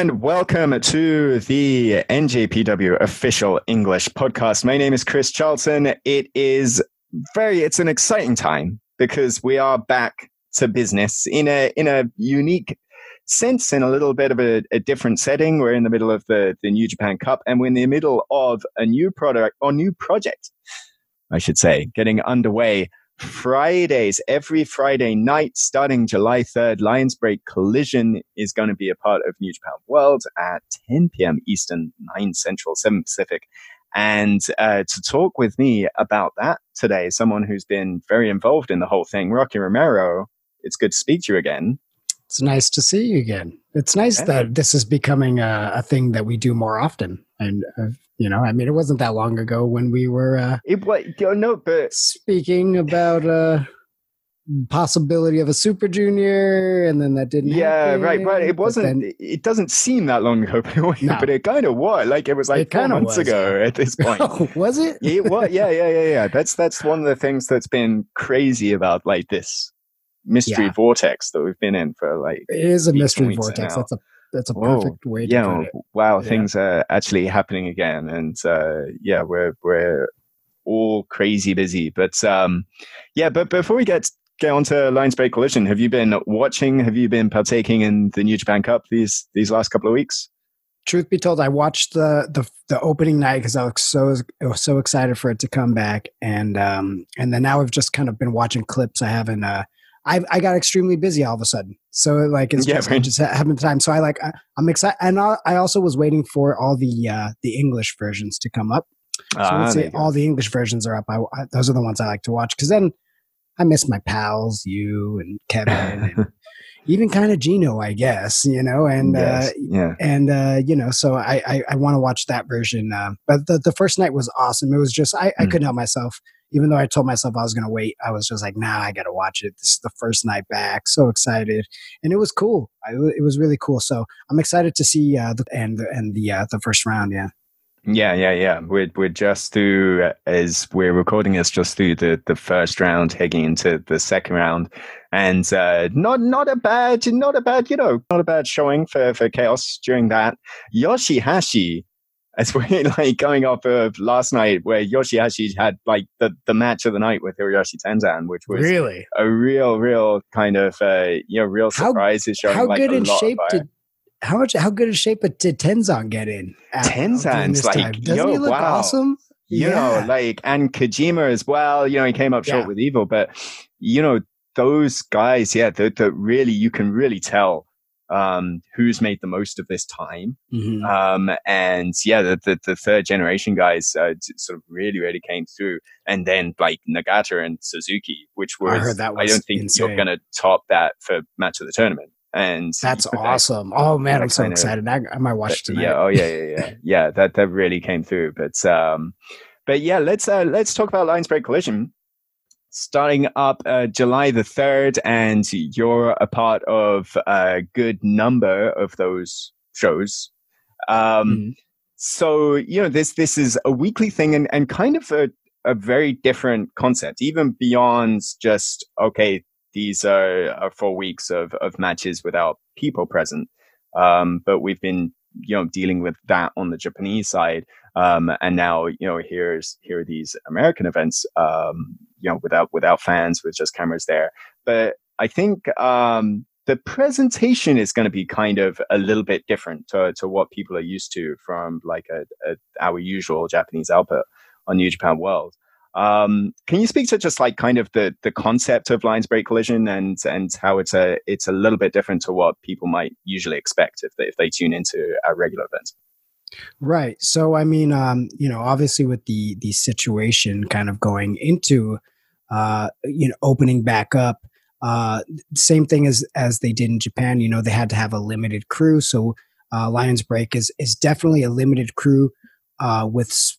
and welcome to the NJPW official English podcast. My name is Chris Charlton. It is very, it's an exciting time because we are back to business in a, in a unique sense, in a little bit of a, a different setting. We're in the middle of the, the New Japan Cup and we're in the middle of a new product or new project, I should say, getting underway Fridays, every Friday night, starting July 3rd, Lions Break Collision is going to be a part of New Japan World at 10 p.m. Eastern, 9 Central, 7 Pacific. And uh, to talk with me about that today, someone who's been very involved in the whole thing, Rocky Romero. It's good to speak to you again. It's nice to see you again. It's nice yeah. that this is becoming a, a, thing that we do more often. And uh, you know, I mean, it wasn't that long ago when we were. Uh, it was no, but speaking about uh, possibility of a Super Junior, and then that didn't. Yeah, happen, right, But It wasn't. Then, it doesn't seem that long ago, no. but it kind of was. Like it was like it four months was, ago at this point. oh, was it? it was. Yeah, yeah, yeah, yeah. That's that's one of the things that's been crazy about like this mystery yeah. vortex that we've been in for like. It is a mystery vortex. That's a that's a perfect Whoa. way to yeah, put it. Wow, yeah. things are actually happening again, and uh, yeah, we're we're all crazy busy. But um, yeah, but before we get get on to Lions Break Collision, have you been watching? Have you been partaking in the New Japan Cup these these last couple of weeks? Truth be told, I watched the the, the opening night because I was so I was so excited for it to come back, and um, and then now I've just kind of been watching clips. I haven't uh, I, I got extremely busy all of a sudden. So like it's yeah, just, right. just having the time. So I like I, am excited, and I also was waiting for all the uh, the English versions to come up. So ah, let's say all the English versions are up. I, I, those are the ones I like to watch because then I miss my pals, you and Kevin, and even kind of Gino, I guess. You know, and yes. uh, yeah, and uh, you know, so I I, I want to watch that version. Uh, but the the first night was awesome. It was just I, mm. I couldn't help myself even though I told myself I was going to wait, I was just like, nah, I got to watch it. This is the first night back. So excited. And it was cool. I, it was really cool. So I'm excited to see uh, the, and, and the, uh, the first round. Yeah. Yeah, yeah, yeah. We're we're just through as we're recording this just through the the first round, heading into the second round, and uh, not not a bad, not a bad, you know, not a bad showing for for chaos during that. Yoshihashi as we're like going off of last night where Yoshihashi had like the, the match of the night with Hiroshi Tenzan, which was really a real, real kind of uh, you know real surprise. How, is showing how like good in shape did how much how good a shape did Tenzan get in? Tenzan's like Doesn't yo, he look wow. awesome? You yeah. know, like and Kojima as well. You know, he came up short yeah. with Evil, but you know those guys, yeah, that really you can really tell um, who's made the most of this time. Mm-hmm. Um, and yeah, the, the, the, third generation guys uh, sort of really, really came through. And then like Nagata and Suzuki, which was, I, that was I don't think insane. you're going to top that for match of the tournament. And that's awesome. oh man, I'm so excited. Of, I, I, might watch tonight. Yeah. Oh yeah, yeah, yeah. yeah. That, that really came through. But, um, but yeah, let's, uh, let's talk about Lions Break Collision starting up uh, July the 3rd, and you're a part of a good number of those shows. Um, mm-hmm. So, you know, this, this is a weekly thing and, and kind of a, a very different concept, even beyond just, okay, these are, are four weeks of, of matches without people present. Um, but we've been, you know, dealing with that on the Japanese side. Um, and now, you know, here's, here are these American events, um, you know, without, without fans, with just cameras there. But I think, um, the presentation is going to be kind of a little bit different to, to what people are used to from like a, a our usual Japanese output on New Japan World. Um, can you speak to just like kind of the the concept of Lions Break Collision and and how it's a it's a little bit different to what people might usually expect if they if they tune into our regular events? Right. So I mean, um, you know, obviously with the the situation kind of going into uh, you know, opening back up, uh, same thing as as they did in Japan, you know, they had to have a limited crew. So uh, Lions Break is is definitely a limited crew uh, with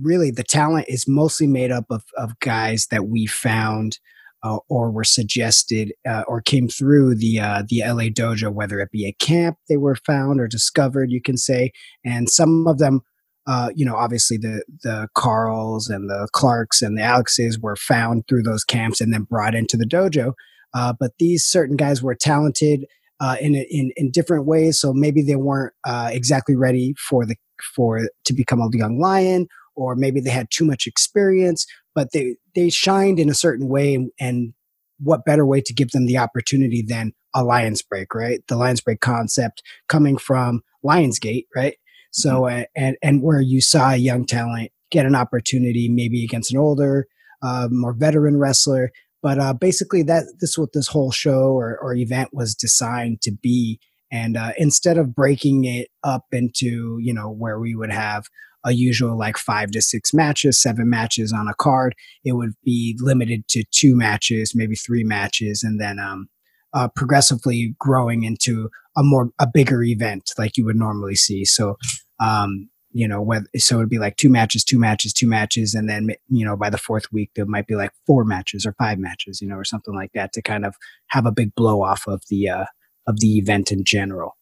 really the talent is mostly made up of of guys that we found uh, or were suggested uh, or came through the uh, the LA dojo, whether it be a camp they were found or discovered, you can say, and some of them, uh, you know, obviously the the Karls and the Clarks and the Alexes were found through those camps and then brought into the dojo. Uh, but these certain guys were talented. uh, in, in in different ways. So maybe they weren't exactly ready for the for to become a young lion, or maybe they had too much experience, but they they shined in a certain way. And, and what better way to give them the opportunity than a Lions break, right? The Lions break concept coming from Lionsgate, right? So mm-hmm. and and where you saw a young talent get an opportunity, maybe against an older, uh, more veteran wrestler. But uh, basically, that this what this whole show or, or event was designed to be. And uh, instead of breaking it up into you know where we would have a usual like five to six matches, seven matches on a card, it would be limited to two matches, maybe three matches, and then um, uh, progressively growing into a more a bigger event like you would normally see. So, um, you know, whether, so it'd be like two matches, two matches, two matches, and then you know by the fourth week there might be like four matches or five matches, you know, or something like that to kind of have a big blow off of the uh, of the event in general.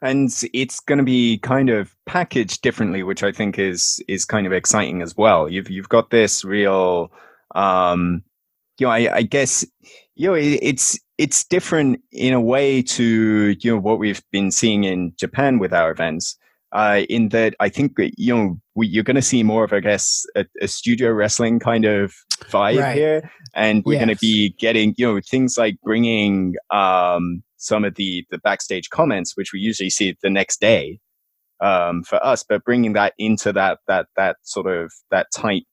And it's going to be kind of packaged differently, which I think is is kind of exciting as well. You've you've got this real, um, you know, I, I guess you know it, it's it's different in a way to you know what we've been seeing in Japan with our events. Uh, in that, I think you know we, you're going to see more of, I guess, a, a studio wrestling kind of vibe right. here, and we're yes. going to be getting you know things like bringing um, some of the the backstage comments, which we usually see the next day um, for us, but bringing that into that that that sort of that tight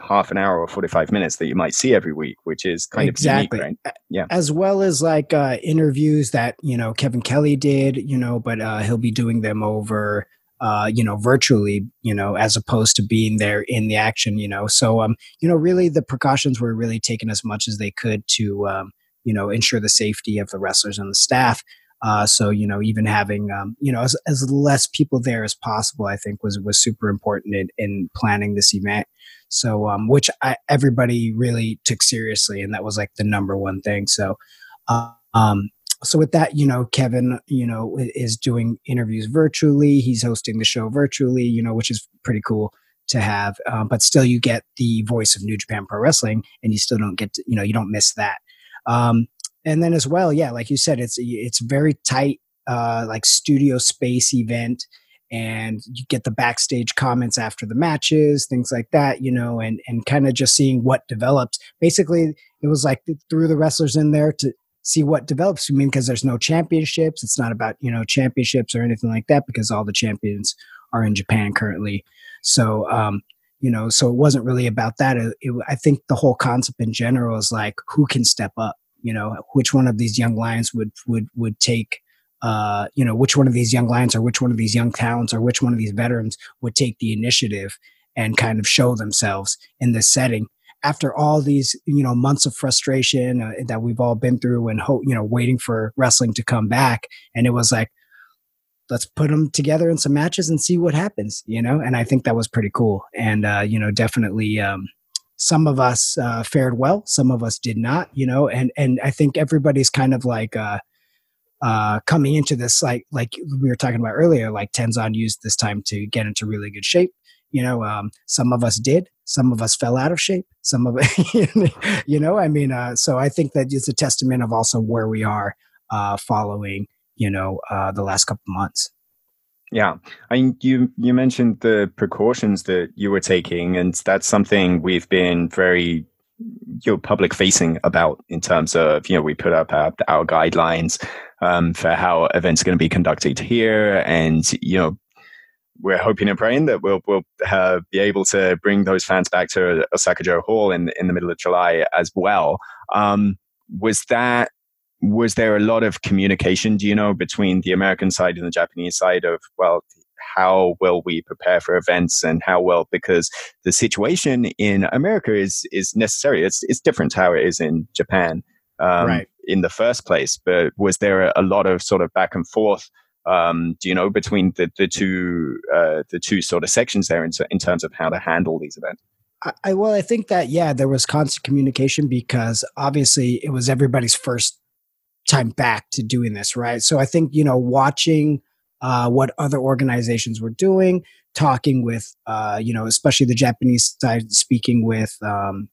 half an hour or 45 minutes that you might see every week which is kind exactly. of unique right? Yeah. as well as like uh interviews that you know kevin kelly did you know but uh he'll be doing them over uh you know virtually you know as opposed to being there in the action you know? So um you know really the precautions were really taken as much as they could to um you know ensure the safety of the wrestlers and the staff uh, so you know, even having um, you know as, as less people there as possible, I think was was super important in, in planning this event. So, um, which I, everybody really took seriously, and that was like the number one thing. So, uh, um, so with that, you know, Kevin, you know, is doing interviews virtually. He's hosting the show virtually, you know, which is pretty cool to have. Um, but still, you get the voice of New Japan Pro Wrestling, and you still don't get, to, you know, you don't miss that. Um, and then as well, yeah, like you said, it's it's very tight, uh, like studio space event and you get the backstage comments after the matches, things like that, you know, and and kind of just seeing what develops. Basically, it was like threw the wrestlers in there to see what develops. I mean, because there's no championships, it's not about you know championships or anything like that because all the champions are in Japan currently. So, um, you know, so it wasn't really about that. It, it, I think the whole concept in general is like who can step up. You know, which one of these young lions would would would take uh, you know, which one of these young lions or which one of these young talents or which one of these veterans would take the initiative and kind of show themselves in this setting after all these you know months of frustration uh, that we've all been through and hope you know waiting for wrestling to come back and it was like let's put them together in some matches and see what happens you know? And i think that was pretty cool. And uh, you know definitely um, some of us uh, fared well some of us did not you know? And and i think everybody's kind of like uh, uh, coming into this, like like we were talking about earlier, like Tenzan used this time to get into really good shape. You know, um, some of us did, some of us fell out of shape, some of you know, I mean, uh, so I think that is a testament of also where we are uh, following, you know, uh, the last couple months. Yeah, I mean, you you mentioned the precautions that you were taking, and that's something we've been very you know public facing about in terms of you know we put up our, our guidelines um, for how events are going to be conducted here, and you know we're hoping and praying that we'll we'll uh, be able to bring those fans back to Osaka-jo Hall in in the middle of July as well. Um, was that was there a lot of communication, do you know, between the American side and the Japanese side of well, how will we prepare for events and how well because the situation in America is is necessary. It's it's different how it is in Japan. Um, right in the first place. But was there a, lot of sort of back and forth? Um, do you know between the the two uh, the two sort of sections there in, in terms of how to handle these events? I, well, I think that yeah, there was constant communication because obviously it was everybody's first time back to doing this, right? So I think you know watching uh, what other organizations were doing, talking with uh, you know especially the Japanese side, speaking with um,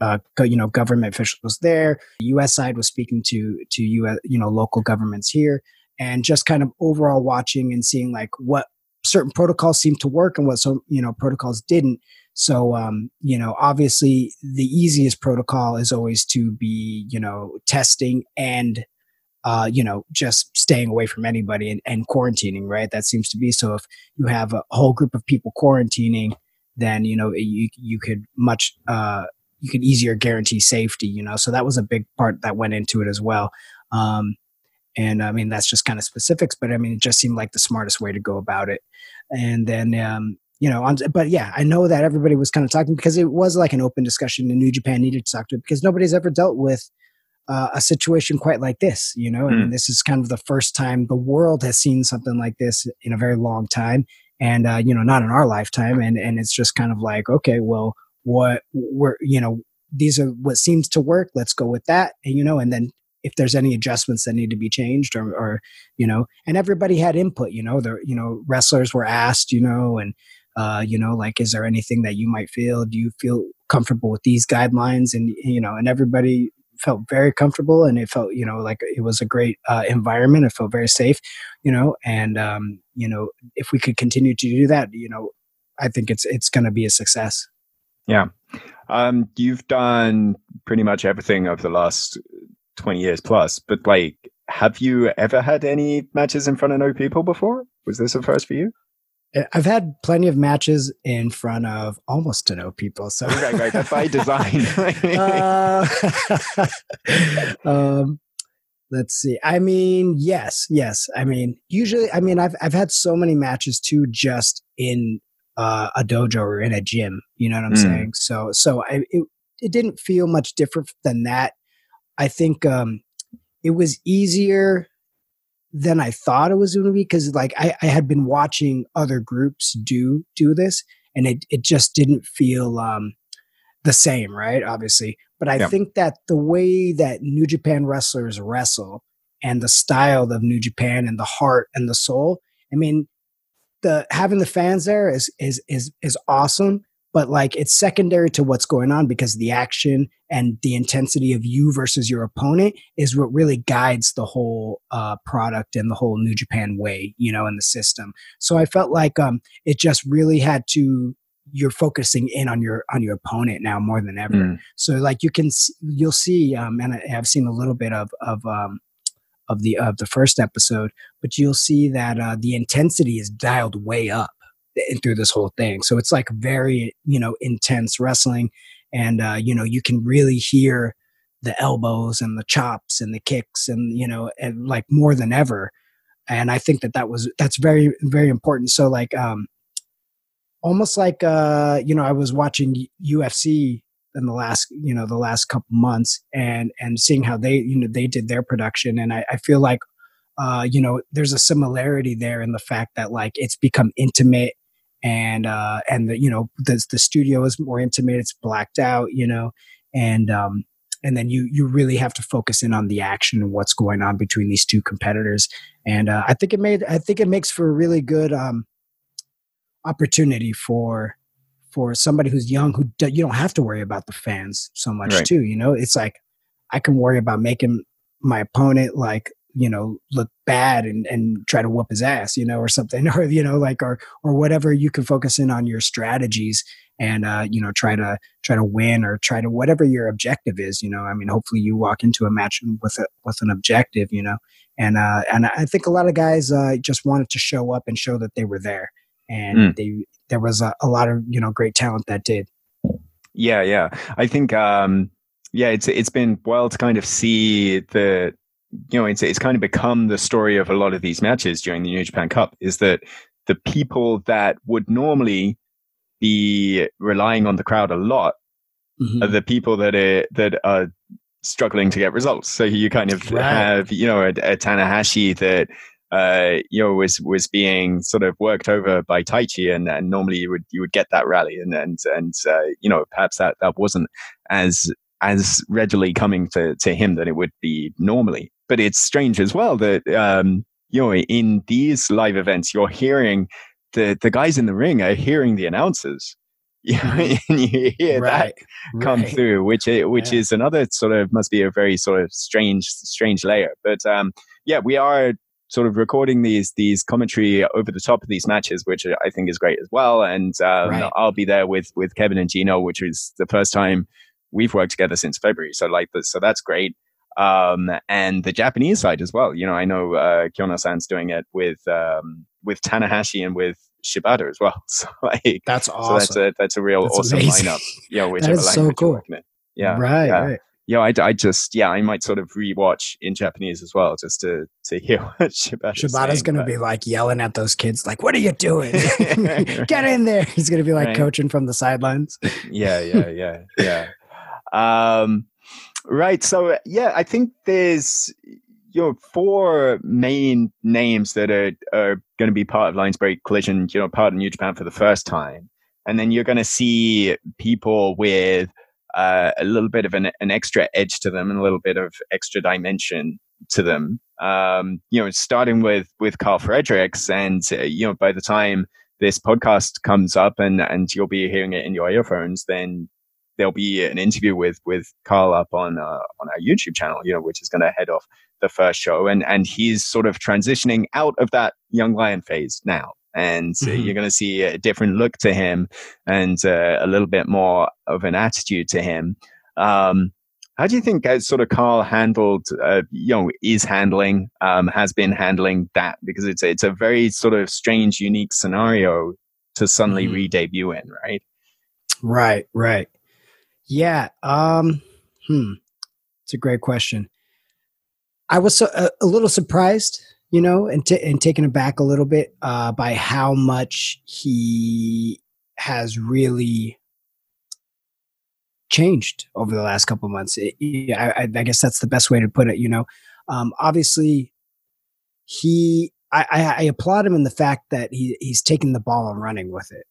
uh, you know government officials there. The U.S. side was speaking to to U.S. you know local governments here, and just kind of overall watching and seeing like what certain protocols seemed to work and what some you know protocols didn't. So um, you know, obviously, the easiest protocol is always to be you know testing and uh, you know, just staying away from anybody and, and, quarantining, right? That seems to be so. If you have a whole group of people quarantining, then you know you you could much uh, you could easier guarantee safety, you know. So that was a big part that went into it as well. Um, and I mean that's just kind of specifics, but I mean it just seemed like the smartest way to go about it. And then um, you know, on, but yeah, I know that everybody was kind of talking because it was like an open discussion, and New Japan needed to talk to it because nobody's ever dealt with uh, a situation quite like this. You know, mm. I mean, hmm. this is kind of the first time the world has seen something like this in a very long time, and uh, you know, not in our lifetime. And and it's just kind of like, okay, well, what we're you know, these are what seems to work. Let's go with that, and you know, and then if there's any adjustments that need to be changed or, or you know and everybody had input you know the you know wrestlers were asked you know and uh, you know like is there anything that you might feel do you feel comfortable with these guidelines and you know and everybody felt very comfortable and it felt you know like it was a great uh, environment it felt very safe you know and um, you know if we could continue to do that you know i think it's it's going to be a success. Yeah. Um, you've done pretty much everything over the last 20 years plus but like have you ever had any matches in front of no people before? Was this a first for you I've had plenty of matches in front of almost to no people. So right, right. That's by design. uh, um, let's see. I mean, yes, yes. I mean, usually, I mean, I've I've had so many matches too, just in uh, a dojo or in a gym. You know what I'm mm. saying? So, so I it, it didn't feel much different than that. I think um, it was easier than I thought it was going to be because like I, I had been watching other groups do do this and it it just didn't feel um the same, right? Obviously. But I yeah. think that the way that New Japan wrestlers wrestle and the style of New Japan and the heart and the soul, I mean, the having the fans there is is is is awesome but like it's secondary to what's going on because the action and the intensity of you versus your opponent is what really guides the whole uh, product and the whole New Japan way, you know, in the system. So I felt like um, it just really had to you're focusing in on your on your opponent now more than ever. Mm. So like you can you'll see um, and I've seen a little bit of of um, of the of the first episode, but you'll see that uh, the intensity is dialed way up through this whole thing. So it's like very, you know, intense wrestling. And, uh, you know, you can really hear the elbows and the chops and the kicks and, you know, and like more than ever. And I think that that was, that's very, very important. So like, um, almost like, uh, you know, I was watching UFC in the last, you know, the last couple months and, and seeing how they, you know, they did their production. And I, I feel like, uh, you know, there's a similarity there in the fact that like it's become intimate and uh, and the you know the the studio is more intimate. It's blacked out, you know, and um, and then you you really have to focus in on the action and what's going on between these two competitors. And uh, I think it made I think it makes for a really good um, opportunity for for somebody who's young who do, you don't have to worry about the fans so much right. too. You know, it's like I can worry about making my opponent like you know look bad and and try to whoop his ass you know or something or you know like or or whatever you can focus in on your strategies and uh you know try to try to win or try to whatever your objective is you know i mean hopefully you walk into a match with a with an objective you know and uh and i think a lot of guys uh just wanted to show up and show that they were there and mm. they there was a, a lot of you know great talent that did yeah yeah i think um yeah it's it's been well to kind of see the you know, it's, it's kind of become the story of a lot of these matches during the New Japan Cup is that the people that would normally be relying on the crowd a lot mm-hmm. are the people that are that are struggling to get results. So you kind of right. have, you know, a, a Tanahashi that uh, you know was was being sort of worked over by Taichi, and, and normally you would you would get that rally, and and and uh, you know perhaps that that wasn't as as readily coming to to him than it would be normally but it's strange as well that um, you know in these live events you're hearing the the guys in the ring are hearing the announcers you, know, and you hear right. that come right. through, which is, which Yeah. is another sort of must be a very sort of strange strange layer. But um, yeah, we are sort of recording these these commentary over the top of these matches, which I think is great as well. And um, Right. I'll be there with with Kevin and Gino, which is the first time we've worked together since February. So like, so that's great. Um, and the Japanese side as well. You know, I know uh, Kiyono-san's doing it with um, with Tanahashi and with Shibata as well. So like, That's so awesome. that's a that's a real That's awesome amazing. lineup. Yeah, which is so cool. Yeah, right, yeah. right. yeah. I, I just yeah, I might sort of rewatch in Japanese as well, just to to hear what Shibata's Shibata's going to be like yelling at those kids, like, "What are you doing? Get in there!" He's going to be like Right. coaching from the sidelines. yeah, yeah, yeah, yeah. Um, right. So yeah, I think there's you know four main names that are are going to be part of Lions Collision. You know, part of New Japan for the first time, and then you're going to see people with uh, a little bit of an, an extra edge to them and a little bit of extra dimension to them. Um, you know, starting with with Karl Fredericks, and uh, you know, by the time this podcast comes up and and you'll be hearing it in your earphones, then there'll be an interview with with Karl up on uh, on our YouTube channel, you know, which is going to head off the first show, and and he's sort of transitioning out of that young lion phase now, and Mhm. you're going to see a different look to him and uh, a little bit more of an attitude to him. Um, how do you think uh, sort of Karl handled, uh, you know, is handling, um, has been handling that? Because it's it's a very sort of strange, unique scenario to suddenly Mhm. re-debut in, right? Right, right. Yeah. Um. Hmm. It's a great question. I was a, a little surprised, you know, and t- and taken aback a little bit uh, by how much he has really changed over the last couple months. It- yeah, I, I I guess that's the best way to put it. You know, um, obviously, he. I, I, I applaud him in the fact that he he's taking the ball and running with it.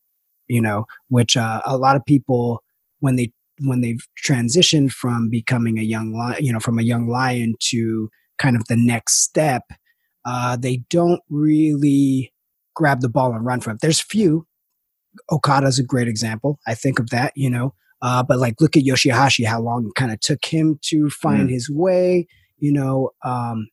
You know, which uh, a lot of people when they when they've transitioned from becoming a young lion, you know, from a young lion to kind of the next step, uh, they don't really grab the ball and run from it. There's few. Okada's a great example. I think of that, you know. Uh, but like, look at Yoshihashi, how long it kind of took him to find his way. You know, um,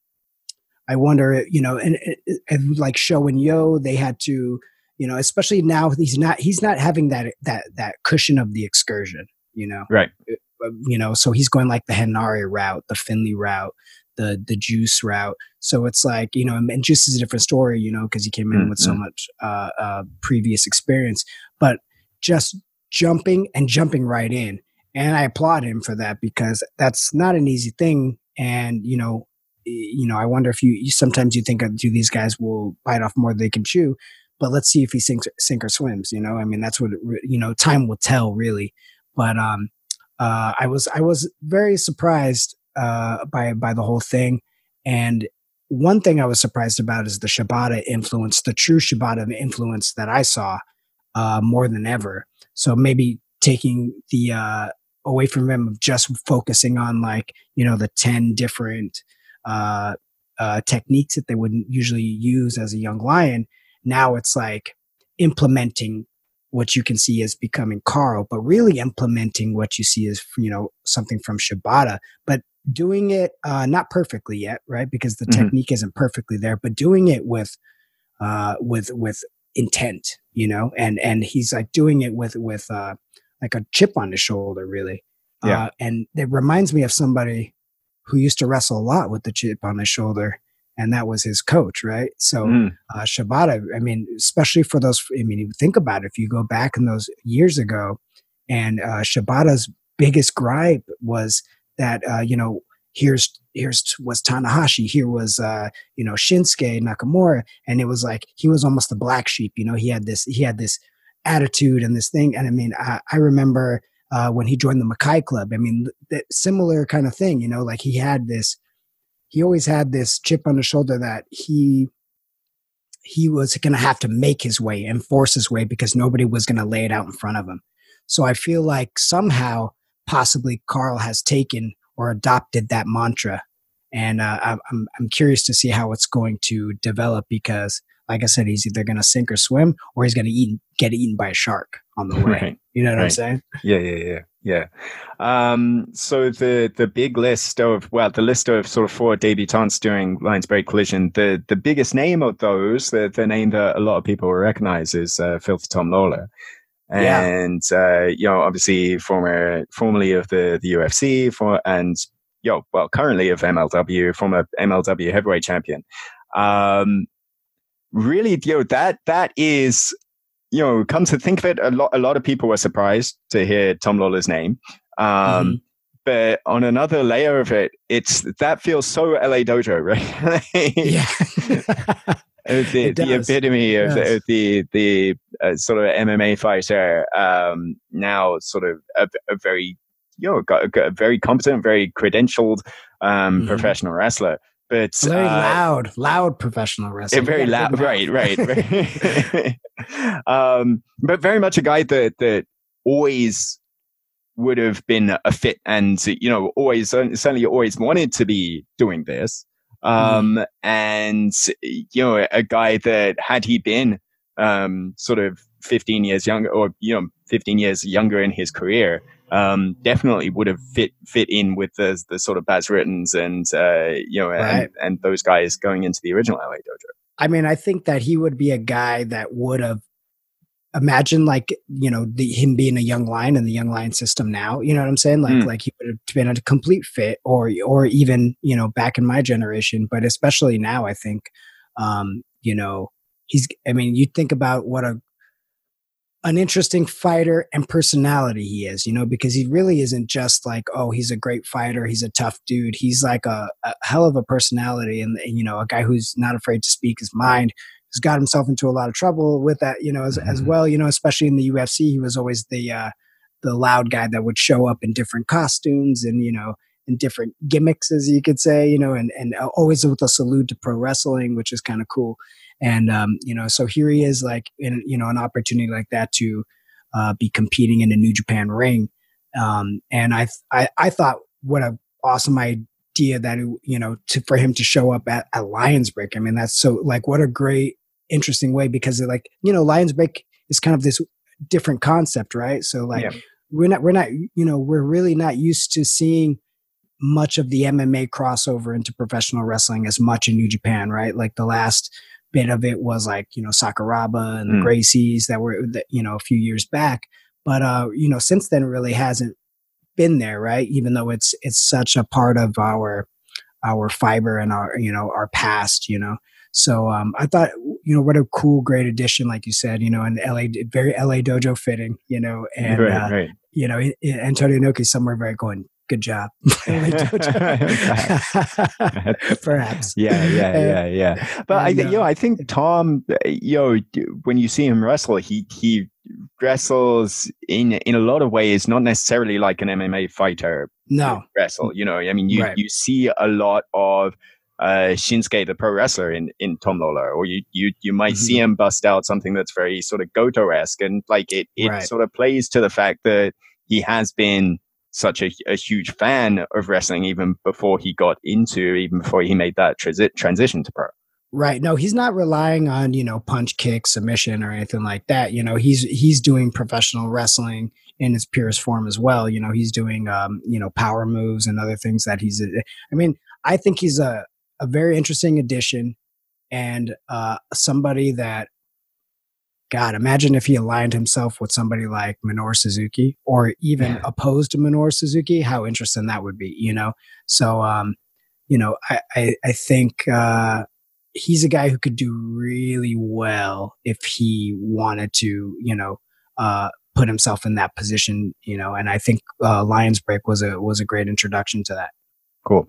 I wonder, you know, and, and, and like Sho and Yoh, they had to, you know, especially now he's not he's not having that that that cushion of the excursion, you know, Right. uh, you know, so he's going like the Henare route, the Finley route, the the Juice route. So it's like you know, and, Juice is a different story, you know, because he came in with so Mhm. much uh, uh, previous experience, but just jumping and jumping right in, and I applaud him for that because that's not an easy thing, and you know. You know, I wonder if you, sometimes you think, do these guys will bite off more than they can chew? But let's see if he sinks, sink or swims. You know, I mean, that's what it you know. Time will tell, really. But um, uh, I was I was very surprised uh, by by the whole thing, and one thing I was surprised about is the Shibata influence, the true Shibata influence that I saw uh, more than ever. So maybe taking the uh, away from him of just focusing on like you know the ten different uh, uh, techniques that they wouldn't usually use as a young lion. Now it's like implementing what you can see as becoming Karl, but really implementing what you see as you know something from Shibata, but doing it uh, not perfectly yet, right? Because the Mhm. technique isn't perfectly there, but doing it with uh, with with intent, you know, and and he's like doing it with with uh, like a chip on his shoulder, really. Yeah. Uh, and it reminds me of somebody who used to wrestle a lot with the chip on his shoulder, and that was his coach, right? So Mm, uh, Shibata. I mean, especially for those. I mean, you think about it. If you go back in those years ago, and uh, Shibata's biggest gripe was that uh, you know here's here's was Tanahashi, here was uh, you know Shinsuke Nakamura, and it was like he was almost the black sheep. You know, he had this he had this attitude and this thing. And I mean, I, I remember uh, when he joined the Makai Club. I mean, that similar kind of thing. You know, like he had this. He always had this chip on his shoulder that he he was going to have to make his way and force his way because nobody was going to lay it out in front of him. So I feel like somehow, possibly, Karl has taken or adopted that mantra, and uh, I'm- I'm I'm curious to see how it's going to develop because, like I said, he's either going to sink or swim, or he's going to eat get eaten by a shark. on the way. Right. You know what right. I'm saying? Yeah, yeah, yeah, yeah. Um, so the the big list of well, the list of sort of four debutantes during Lions Break Collision. The the biggest name of those, the the name that a lot of people will recognize is uh, Filthy Tom Lawlor. And yeah. uh, you know, obviously former formerly of the the UFC for and you know, well, currently of MLW, former MLW heavyweight champion. Um, really, you know, that that is you know, come to think of it, a lot a lot of people were surprised to hear Tom Lawlor's name. Um, mm-hmm. But on another layer of it, it's that feels so LA Dojo, right? yeah. the, the epitome of the, the, the uh, sort of MMA fighter, um, now sort of a, a very you know got, got, a very competent, very credentialed um, mm-hmm. professional wrestler but very uh, loud, loud professional wrestling. Very yeah, loud, right, right, right. um, but very much a guy that that always would have been a fit, and you know, always certainly always wanted to be doing this. Um, mm. and you know, a guy that had he been um, sort of 15 years younger, or you know, 15 years younger in his career, um, definitely would have fit fit in with the the sort of Bas Ruttens and uh, you know right. and, and those guys going into the original LA Dojo. I mean, I think that he would be a guy that would have imagine like you know the, him being a young lion in the young lion system now you know what i'm saying like mm. like he would have been a complete fit or or even you know back in my generation but especially now i think um you know he's i mean you think about what a an interesting fighter and personality he is, you know, because he really isn't just like, oh, he's a great fighter, he's a tough dude. He's like a, a hell of a personality and, and, you know, a guy who's not afraid to speak his mind, who's got himself into a lot of trouble with that, you know, as, mm-hmm. as well, you know, especially in the UFC, he was always the, uh, the loud guy that would show up in different costumes and, you know, in different gimmicks, as you could say, you know, and, and always with a salute to pro wrestling, which is kind of cool. And um, you know, so here he is, like in you know, an opportunity like that to uh, be competing in a New Japan ring. Um, and I, I, I thought what a awesome idea that you know to for him to show up at, at Lions Break. I mean, that's so like what a great, interesting way because like you know, Lions Break is kind of this different concept, right? So like yeah. we're not we're not you know we're really not used to seeing much of the MMA crossover into professional wrestling as much in New Japan, right? Like the last bit of it was like you know Sakuraba and the mm. Gracies that were you know a few years back, but uh, you know since then really hasn't been there, right? Even though it's it's such a part of our our fiber and our you know our past, you know. So um, I thought, you know, what a cool, great addition, like you said, you know, and LA, very LA dojo fitting, you know, and right, uh, right. you know, Antonio Inoki somewhere very going, good job. Perhaps. Yeah, yeah, yeah, yeah. But I, you know, I think Tom, you know, when you see him wrestle, he he wrestles in in a lot of ways, not necessarily like an MMA fighter. No, wrestle. You know, I mean, you right. you see a lot of. Uh, Shinsuke, the pro wrestler, in, in Tom Lawlor, or you you you might mm-hmm. see him bust out something that's very sort of Goto esque, and like it it right. sort of plays to the fact that he has been such a, a, huge fan of wrestling even before he got into even before he made that transi- transition to pro. Right. No he's not relying on you know punch kick submission or anything like that. You know he's he's doing professional wrestling in its purest form as well. You know he's doing um you know power moves and other things that he's i mean i think he's a a very interesting addition and uh somebody that God, imagine if he aligned himself with somebody like Minoru Suzuki or even yeah. opposed to Minoru Suzuki, how interesting that would be, you know? So, um, you know, I, I, I think, uh, he's a guy who could do really well if he wanted to, you know, uh, put himself in that position, you know, and I think, uh, Lions Break was a, was a great introduction to that. Cool.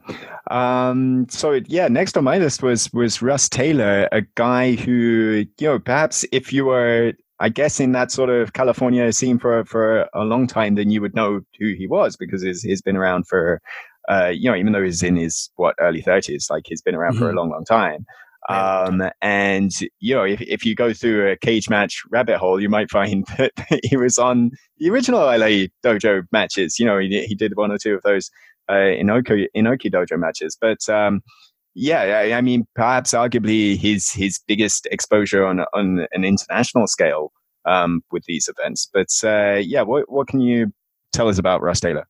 Um, so yeah, next on my list was was Rust Taylor, a guy who you know perhaps if you were I guess in that sort of California scene for for a long time, then you would know who he was because he's, he's been around for uh, you know even though he's in his what early thirties, like he's been around mm-hmm. for a mm-hmm. long long time. Um, and you know, if, if you go through a cage match rabbit hole, you might find that he was on the original LA Dojo matches. You know, he, he did one or two of those uh, Inoki, Dojo matches. But um, yeah, I, I, mean, perhaps arguably his his biggest exposure on on an international scale um, with these events. But uh, yeah, what what can you tell us about Rust Taylor?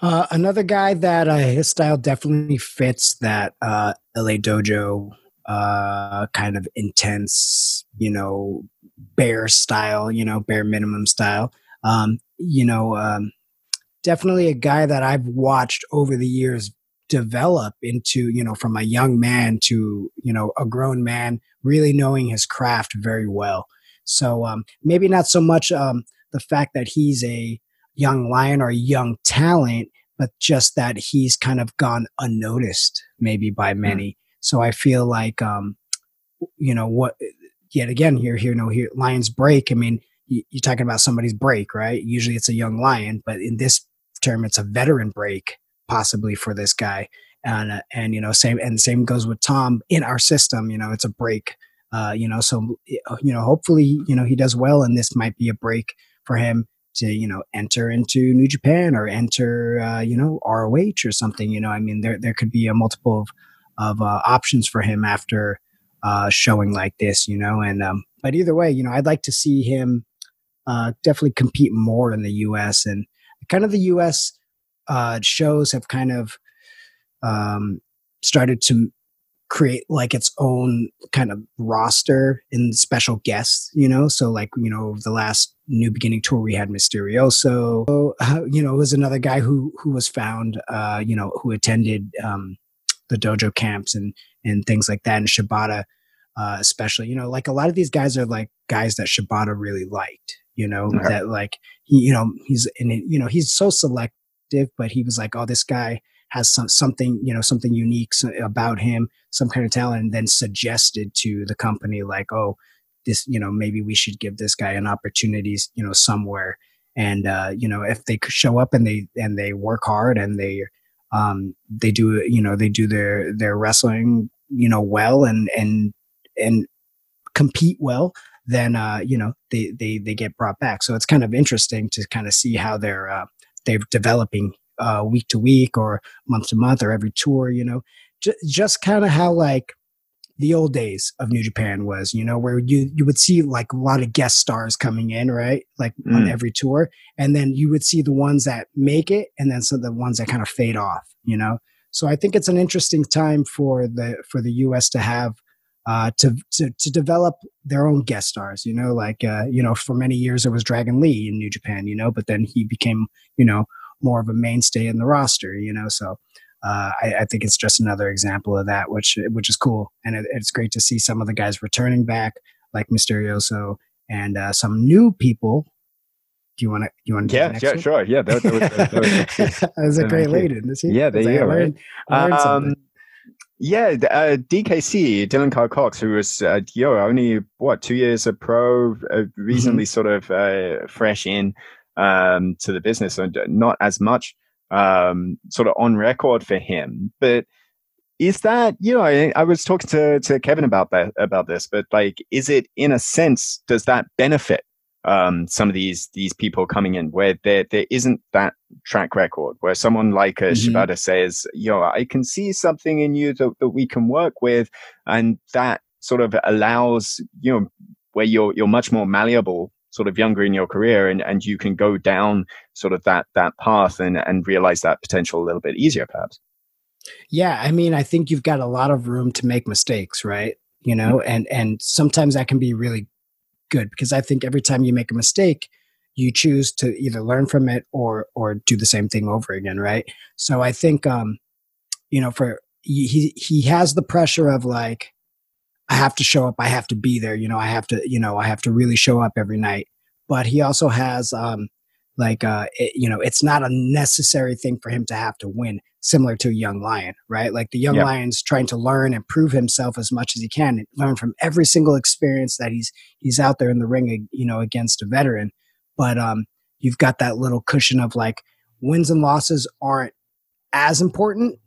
Uh, another guy that uh, his style definitely fits that uh, LA Dojo uh, kind of intense, you know, bare style, you know, bare minimum style. Um, you know, um, definitely a guy that I've watched over the years develop into, you know, from a young man to, you know, a grown man, really knowing his craft very well. So um, maybe not so much um, the fact that he's a young lion or a young talent, but just that he's kind of gone unnoticed maybe by hmm. many. Mm. So I feel like, um, you know, what, yet again, here, here, no, here, lions break. I mean, you're talking about somebody's break, right? Usually it's a young lion, but in this term, it's a veteran break possibly for this guy. And, uh, and, you know, same, and same goes with Tom in our system, you know, it's a break, uh, you know, so, you know, hopefully, you know, he does well and this might be a break for him to you know enter into New Japan or enter uh, you know ROH or something. You know, I mean, there there could be a multiple of, of uh, options for him after uh, showing like this. You know, and um, but either way, you know, I'd like to see him uh, definitely compete more in the U.S. and kind of the U.S. Uh, shows have kind of um, started to create like its own kind of roster and special guests, you know. So like you know the last New Beginning tour we had Misterioso, uh, you know, was another guy who who was found, uh, you know, who attended um, the dojo camps and and things like that, and Shibata. Uh, especially, you know, like a lot of these guys are like guys that Shibata really liked, you know, okay. that like he, you know, he's in it, you know, he's so selective, but he was like, oh, this guy has some, something, you know, something unique about him, some kind of talent, and then suggested to the company, like, oh, this, you know, maybe we should give this guy an opportunity, you know, somewhere. And, uh, you know, if they show up and they, and they work hard and they, um, they do, you know, they do their, their wrestling, you know, well and, and, and compete well, then, uh, you know, they, they, they get brought back. So it's kind of interesting to kind of see how they're, uh, they're developing uh, week to week or month to month or every tour, you know, J- just kind of how like the old days of New Japan was, you know, where you you would see like a lot of guest stars coming in, right? Like mm. on every tour. And then you would see the ones that make it and then some of the ones that kind of fade off, you know. So I think it's an interesting time for the for the US to have uh, to, to to develop their own guest stars. You know, like uh, you know, for many years it was Dragon Lee in New Japan. You know, but then he became you know more of a mainstay in the roster, you know. So uh, I, I, think it's just another example of that, which which is cool, and it, it's great to see some of the guys returning back, like Misterioso, and uh, some new people. Do you want to? You want to? Yeah, yeah, one? sure. Yeah, that, that was, that was, that was a great lady. Yeah, there you go. Right? um, yeah, uh, DKC Dylan Carl Cox, who was uh, yo only what two years a pro, uh, reasonably mm-hmm. sort of uh, fresh in um, to the business, and not as much um, sort of on record for him. But is that you know I, I, was talking to to Kevin about that about this, but like, is it in a sense does that benefit um, some of these these people coming in where there there isn't that track record where someone like a mm-hmm. Shibata says, "Yo, I can see something in you that, that we can work with," and that sort of allows you know where you're you're much more malleable sort of younger in your career and, and you can go down sort of that that path and, and realize that potential a little bit easier perhaps yeah i mean i think you've got a lot of room to make mistakes right you know mm-hmm. and and sometimes that can be really good because i think every time you make a mistake you choose to either learn from it or or do the same thing over again right so i think um you know for he he has the pressure of like I have to show up. I have to be there. You know, I have to, you know, I have to really show up every night. But he also has, um, like, uh, it, you know, it's not a necessary thing for him to have to win, similar to a young lion, right? Like the young yep. lion's trying to learn and prove himself as much as he can, and learn from every single experience that he's he's out there in the ring, you know, against a veteran. But um, you've got that little cushion of like wins and losses aren't as important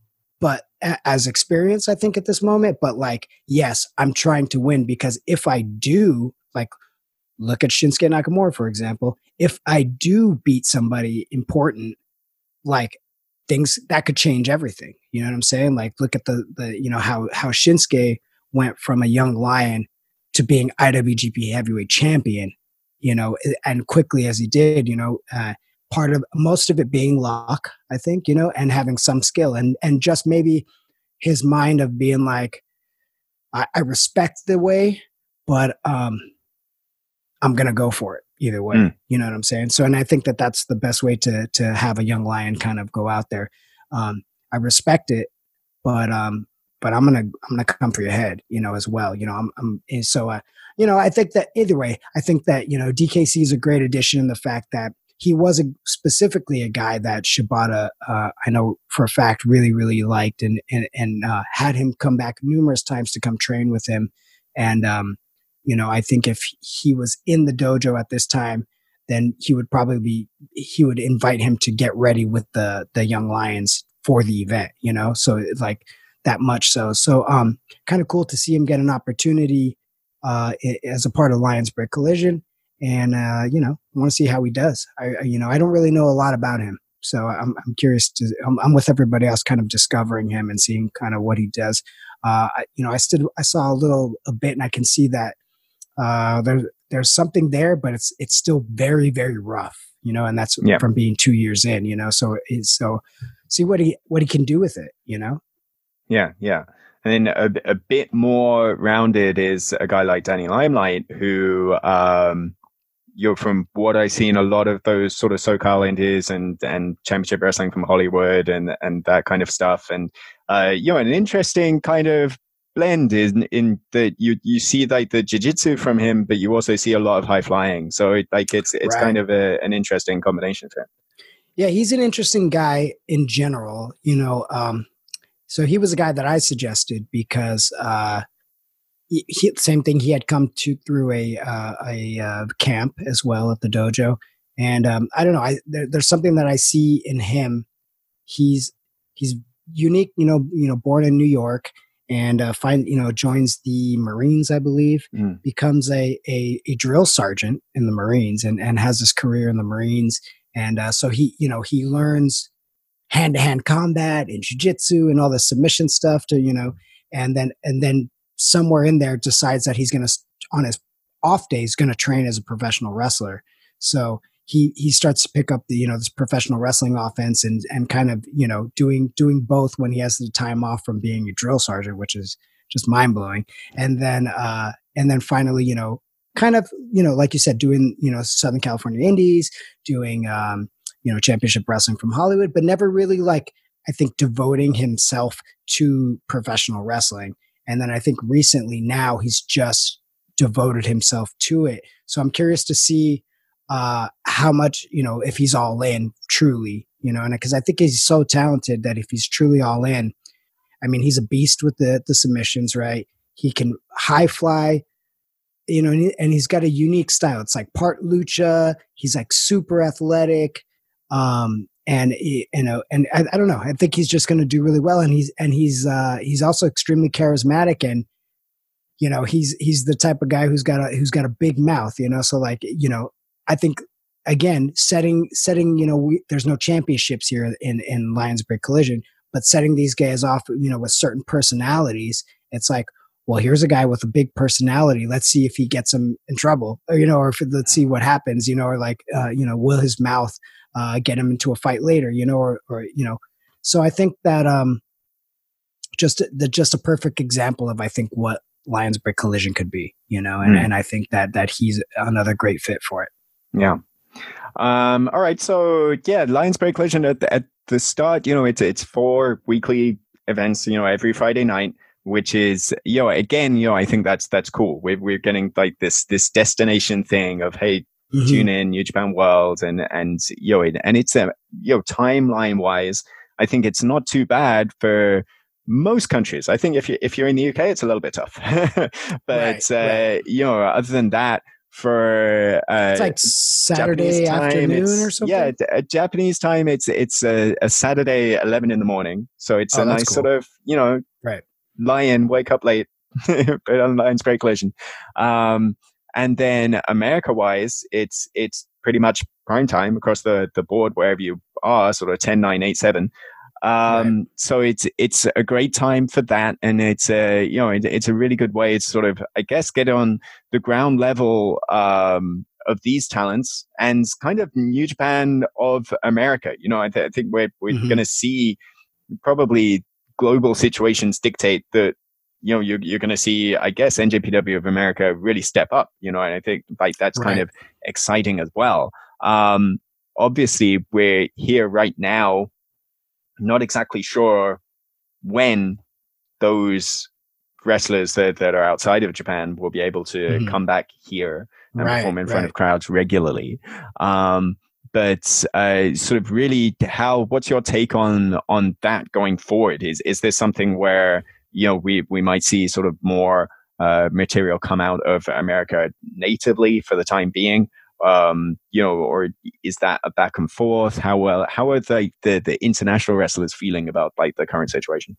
but as experience, I think at this moment. But like, yes, I'm trying to win because if I do, like, look at Shinsuke Nakamura, for example, if I do beat somebody important, like things that could change everything. You know what I'm saying? Like, look at the, the, you know, how, how Shinsuke went from a young lion to being IWGP heavyweight champion you know, and quickly as he did, you know, uh, part of most of it being luck, I think, you know, and having some skill and and just maybe his mind of being like, I, I respect the way, but um, I'm gonna go for it either way. Mm. You know what I'm saying? So, and I think that that's the best way to to have a young lion kind of go out there. Um, I respect it, but um, but I'm gonna I'm gonna come for your head, you know, as well. You know, I'm, I'm so uh, you know, I think that either way, I think that you know DKC is a great addition in the fact that he was a, specifically a guy that Shibata, uh, I know for a fact, really really liked and and, and uh, had him come back numerous times to come train with him, and um, you know, I think if he was in the dojo at this time, then he would probably be he would invite him to get ready with the the young lions for the event. You know, so like that much so. So um, kind of cool to see him get an opportunity uh, as a part of Lions Break Collision, and uh, you know, I want to see how he does. I you know I don't really know a lot about him, so I'm I'm curious to. I'm, I'm with everybody else, kind of discovering him and seeing kind of what he does. Uh, you know, I stood, I saw a little a bit, and I can see that uh, there, there's something there, but it's it's still very very rough, you know, and that's yeah. from being two years in, you know. So so see what he what he can do with it, you know. Yeah, yeah. And then a, a bit more rounded is a guy like Danny Limelight, who um, you're from what I see in a lot of those sort of SoCal indies and and championship wrestling from Hollywood and and that kind of stuff. And uh, you know, an interesting kind of blend in in that you you see like the jiu-jitsu from him but you also see a lot of high flying. So it, like it's it's right. kind of a, an interesting combination for him yeah he's an interesting guy in general you know um so he was a guy that i suggested because uh he, he same thing he had come to through a uh, a uh, camp as well at the dojo. And um i don't know i there, there's something that i see in him. He's he's unique you know you know born in new york and uh, find you know joins the Marines, I believe, mm. becomes a, a, a drill sergeant in the Marines, and and has his career in the Marines, and uh, so he you know he learns hand to hand combat and jujitsu and all the submission stuff to you know, and then and then somewhere in there decides that he's going to on his off days going to train as a professional wrestler. So he he starts to pick up the you know this professional wrestling offense and and kind of you know doing doing both when he has the time off from being a drill sergeant, which is just mind blowing. And then uh and then finally you know kind of you know like you said doing you know Southern California Indies, doing um you know championship wrestling from Hollywood, but never really like I think devoting himself to professional wrestling. And then I think recently now he's just devoted himself to it. So I'm curious to see uh, how much you know if he's all in truly you know and because i think he's so talented that if he's truly all in i mean he's a beast with the the submissions right? He can high fly you know and, he, and he's got a unique style. It's like part lucha. He's like super athletic um and you know and I, I don't know. I think he's just going to do really well and he's and he's uh he's also extremely charismatic and you know he's he's the type of guy who's got a who's got a big mouth you know? So like you know I think again setting setting you know we, there's no championships here in in Lions Break Collision, but setting these guys off you know with certain personalities, it's like well here's a guy with a big personality. Let's see if he gets him in trouble or you know or if, let's see what happens you know or like uh, you know will his mouth uh, get him into a fight later you know or, or you know. So i think that um just the just a perfect example of i think what lions break collision could be you know and, mm. and i think that that he's another great fit for it yeah. Um, all right. So yeah, Lions Break Collision at the, at the start, you know, it's it's four weekly events, you know, every Friday night, which is, you know, again, you know, I think that's that's cool. We're we're getting like this this destination thing of hey, mm-hmm. tune in New Japan World and and you know, and it's a you know, timeline wise, I think it's not too bad for most countries. I think if you if you're in the UK, it's a little bit tough, but right, uh, right. you know, other than that, for uh, it's like Saturday afternoon or something. Yeah, at Japanese time, it's it's a, a, Saturday eleven in the morning, so it's oh, a nice cool. sort of you know right lion wake up late, but on Lions Break Collision. Um, and then America wise, it's it's pretty much prime time across the the board wherever you are, sort of 10, 9, 8, 7. Um, right. so it's it's a great time for that, and it's a you know it, it's a really good way to sort of I guess get on the ground level um, of these talents and kind of New Japan of America. You know, I, th- I think we're we're mm-hmm. going to see probably global situations dictate that you know you're, you're going to see i guess njpw of america really step up you know and i think like that's right. kind of exciting as well um obviously we're here right now not exactly sure when those wrestlers that, that are outside of japan will be able to mm-hmm. come back here and right, perform in front right. of crowds regularly um but uh, sort of really how what's your take on on that going forward is is this something where you know, we, we might see sort of more uh, material come out of America natively for the time being. Um, you know, or is that a back and forth? How well, how are the, the, the international wrestlers feeling about like the current situation?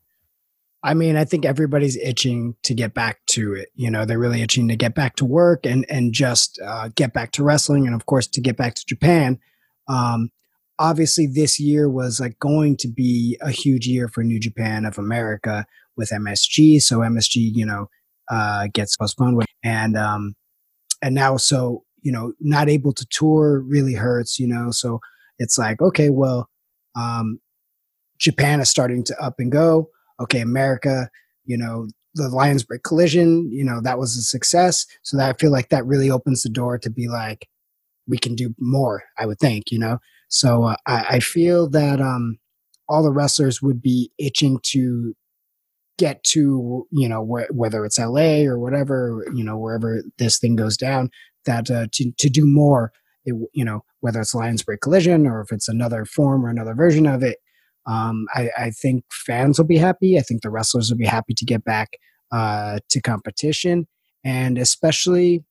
I mean, I think everybody's itching to get back to it. You know, they're really itching to get back to work and and just uh, get back to wrestling, and of course to get back to Japan. Um, obviously, this year was like going to be a huge year for New Japan of America with MSG. So MSG, you know, uh, gets postponed and, um, and now, so, you know, not able to tour really hurts, you know, so it's like, okay, well, um, Japan is starting to up and go. Okay, America, you know, the Lions Break collision, you know, that was a success. So that I feel like that really opens the door to be like, we can do more, I would think, you know? So uh, I, I feel that um, all the wrestlers would be itching to get to you know wh- whether it's LA or whatever you know wherever this thing goes down that uh, to to do more it, you know whether it's Lions Break Collision or if it's another form or another version of it um, I, I, think fans will be happy I think the wrestlers will be happy to get back uh, to competition and especially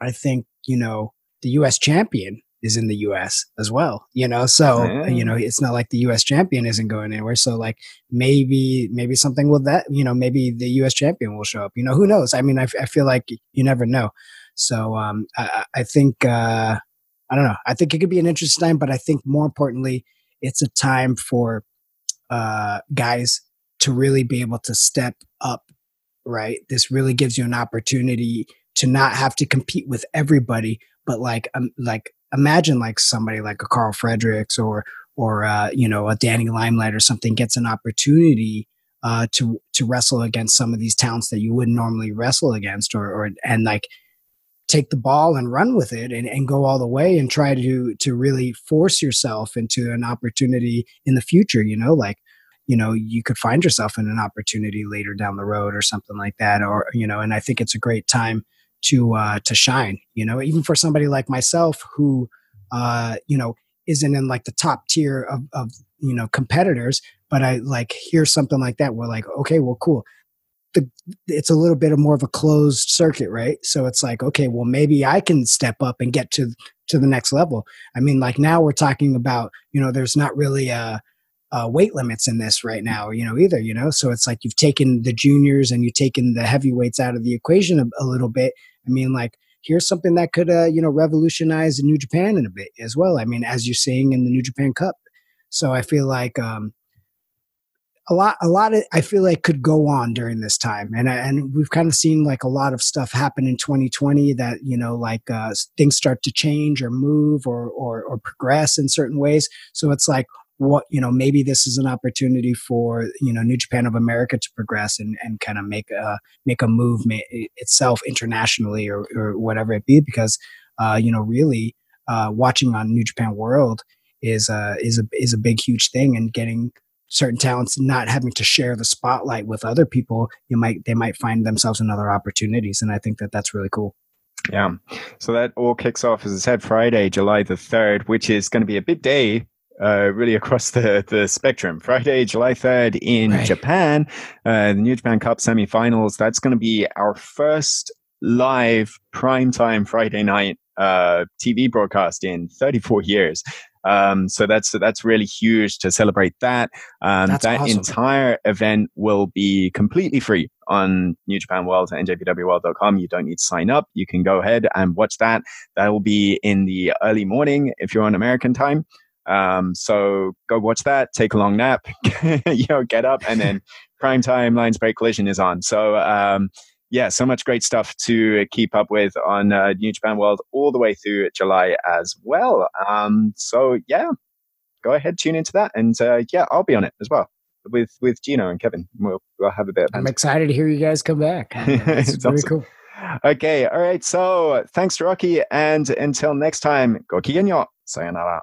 I think you know the U.S. champion is in the US as well, you know? So, yeah. you know, it's not like the US champion isn't going anywhere. So like maybe, maybe something will that, you know, maybe the US champion will show up, you know, who knows? I mean, I, I feel like you never know. So, um, I, I think, uh, I don't know. I think it could be an interesting time, but I think more importantly, it's a time for, uh, guys to really be able to step up, right? This really gives you an opportunity to not have to compete with everybody, but like, um, like imagine like somebody like a Karl Fredericks or or uh, you know a Danny Limelight or something gets an opportunity uh, to to wrestle against some of these talents that you wouldn't normally wrestle against, or or and like take the ball and run with it and, and go all the way and try to to really force yourself into an opportunity in the future. You know, like you know you could find yourself in an opportunity later down the road or something like that, or you know, and I think it's a great time to uh, to shine. You know, even for somebody like myself who uh, you know isn't in like the top tier of, of you know competitors, but I like hear something like that. We're like, okay, well, cool. The, it's a little bit of more of a closed circuit, right? So it's like, okay, well, maybe I can step up and get to to the next level. I mean, like now we're talking about, you know, there's not really a uh, weight limits in this right now, you know, either, you know. So it's like you've taken the juniors and you've taken the heavyweights out of the equation a, a little bit. I mean, like here's something that could, uh, you know, revolutionize New Japan in a bit as well. I mean, as you're seeing in the New Japan Cup. So I feel like um, a lot, a lot of I feel like could go on during this time, and and we've kind of seen like a lot of stuff happen in 2020 that you know like uh, things start to change or move or, or or progress in certain ways. So it's like what you know maybe this is an opportunity for you know New Japan of America to progress and, and kind of make a make a move itself internationally or, or whatever it be because uh, you know really uh, watching on New Japan World is uh, is a is a big huge thing and getting certain talents not having to share the spotlight with other people you might they might find themselves in other opportunities and I think that that's really cool. Yeah. So that all kicks off, as I said, Friday, July the 3rd, which is going to be a big day uh, really across the, the spectrum. Friday, July 3rd in right. Japan, uh, the New Japan Cup semifinals. That's going to be our first live primetime Friday night uh, TV broadcast in 34 years. Um, so that's that's really huge to celebrate that. Um, that awesome. entire event will be completely free on New Japan World and NJPWWorld.com. You don't need to sign up. You can go ahead and watch that. That will be in the early morning if you're on American time. Um, so go watch that, take a long nap, you know, get up, and then prime time Lions Break Collision is on. So um, yeah, so much great stuff to keep up with on uh, New Japan World all the way through July as well. Um, so yeah, go ahead, tune into that, and uh, yeah, I'll be on it as well with with Gino and Kevin. We'll we'll have a bit. I'm excited to hear you guys come back. It's, it's awesome. cool. Okay, all right. So thanks, Rocky, and until next time, go kigenyo. Sayonara.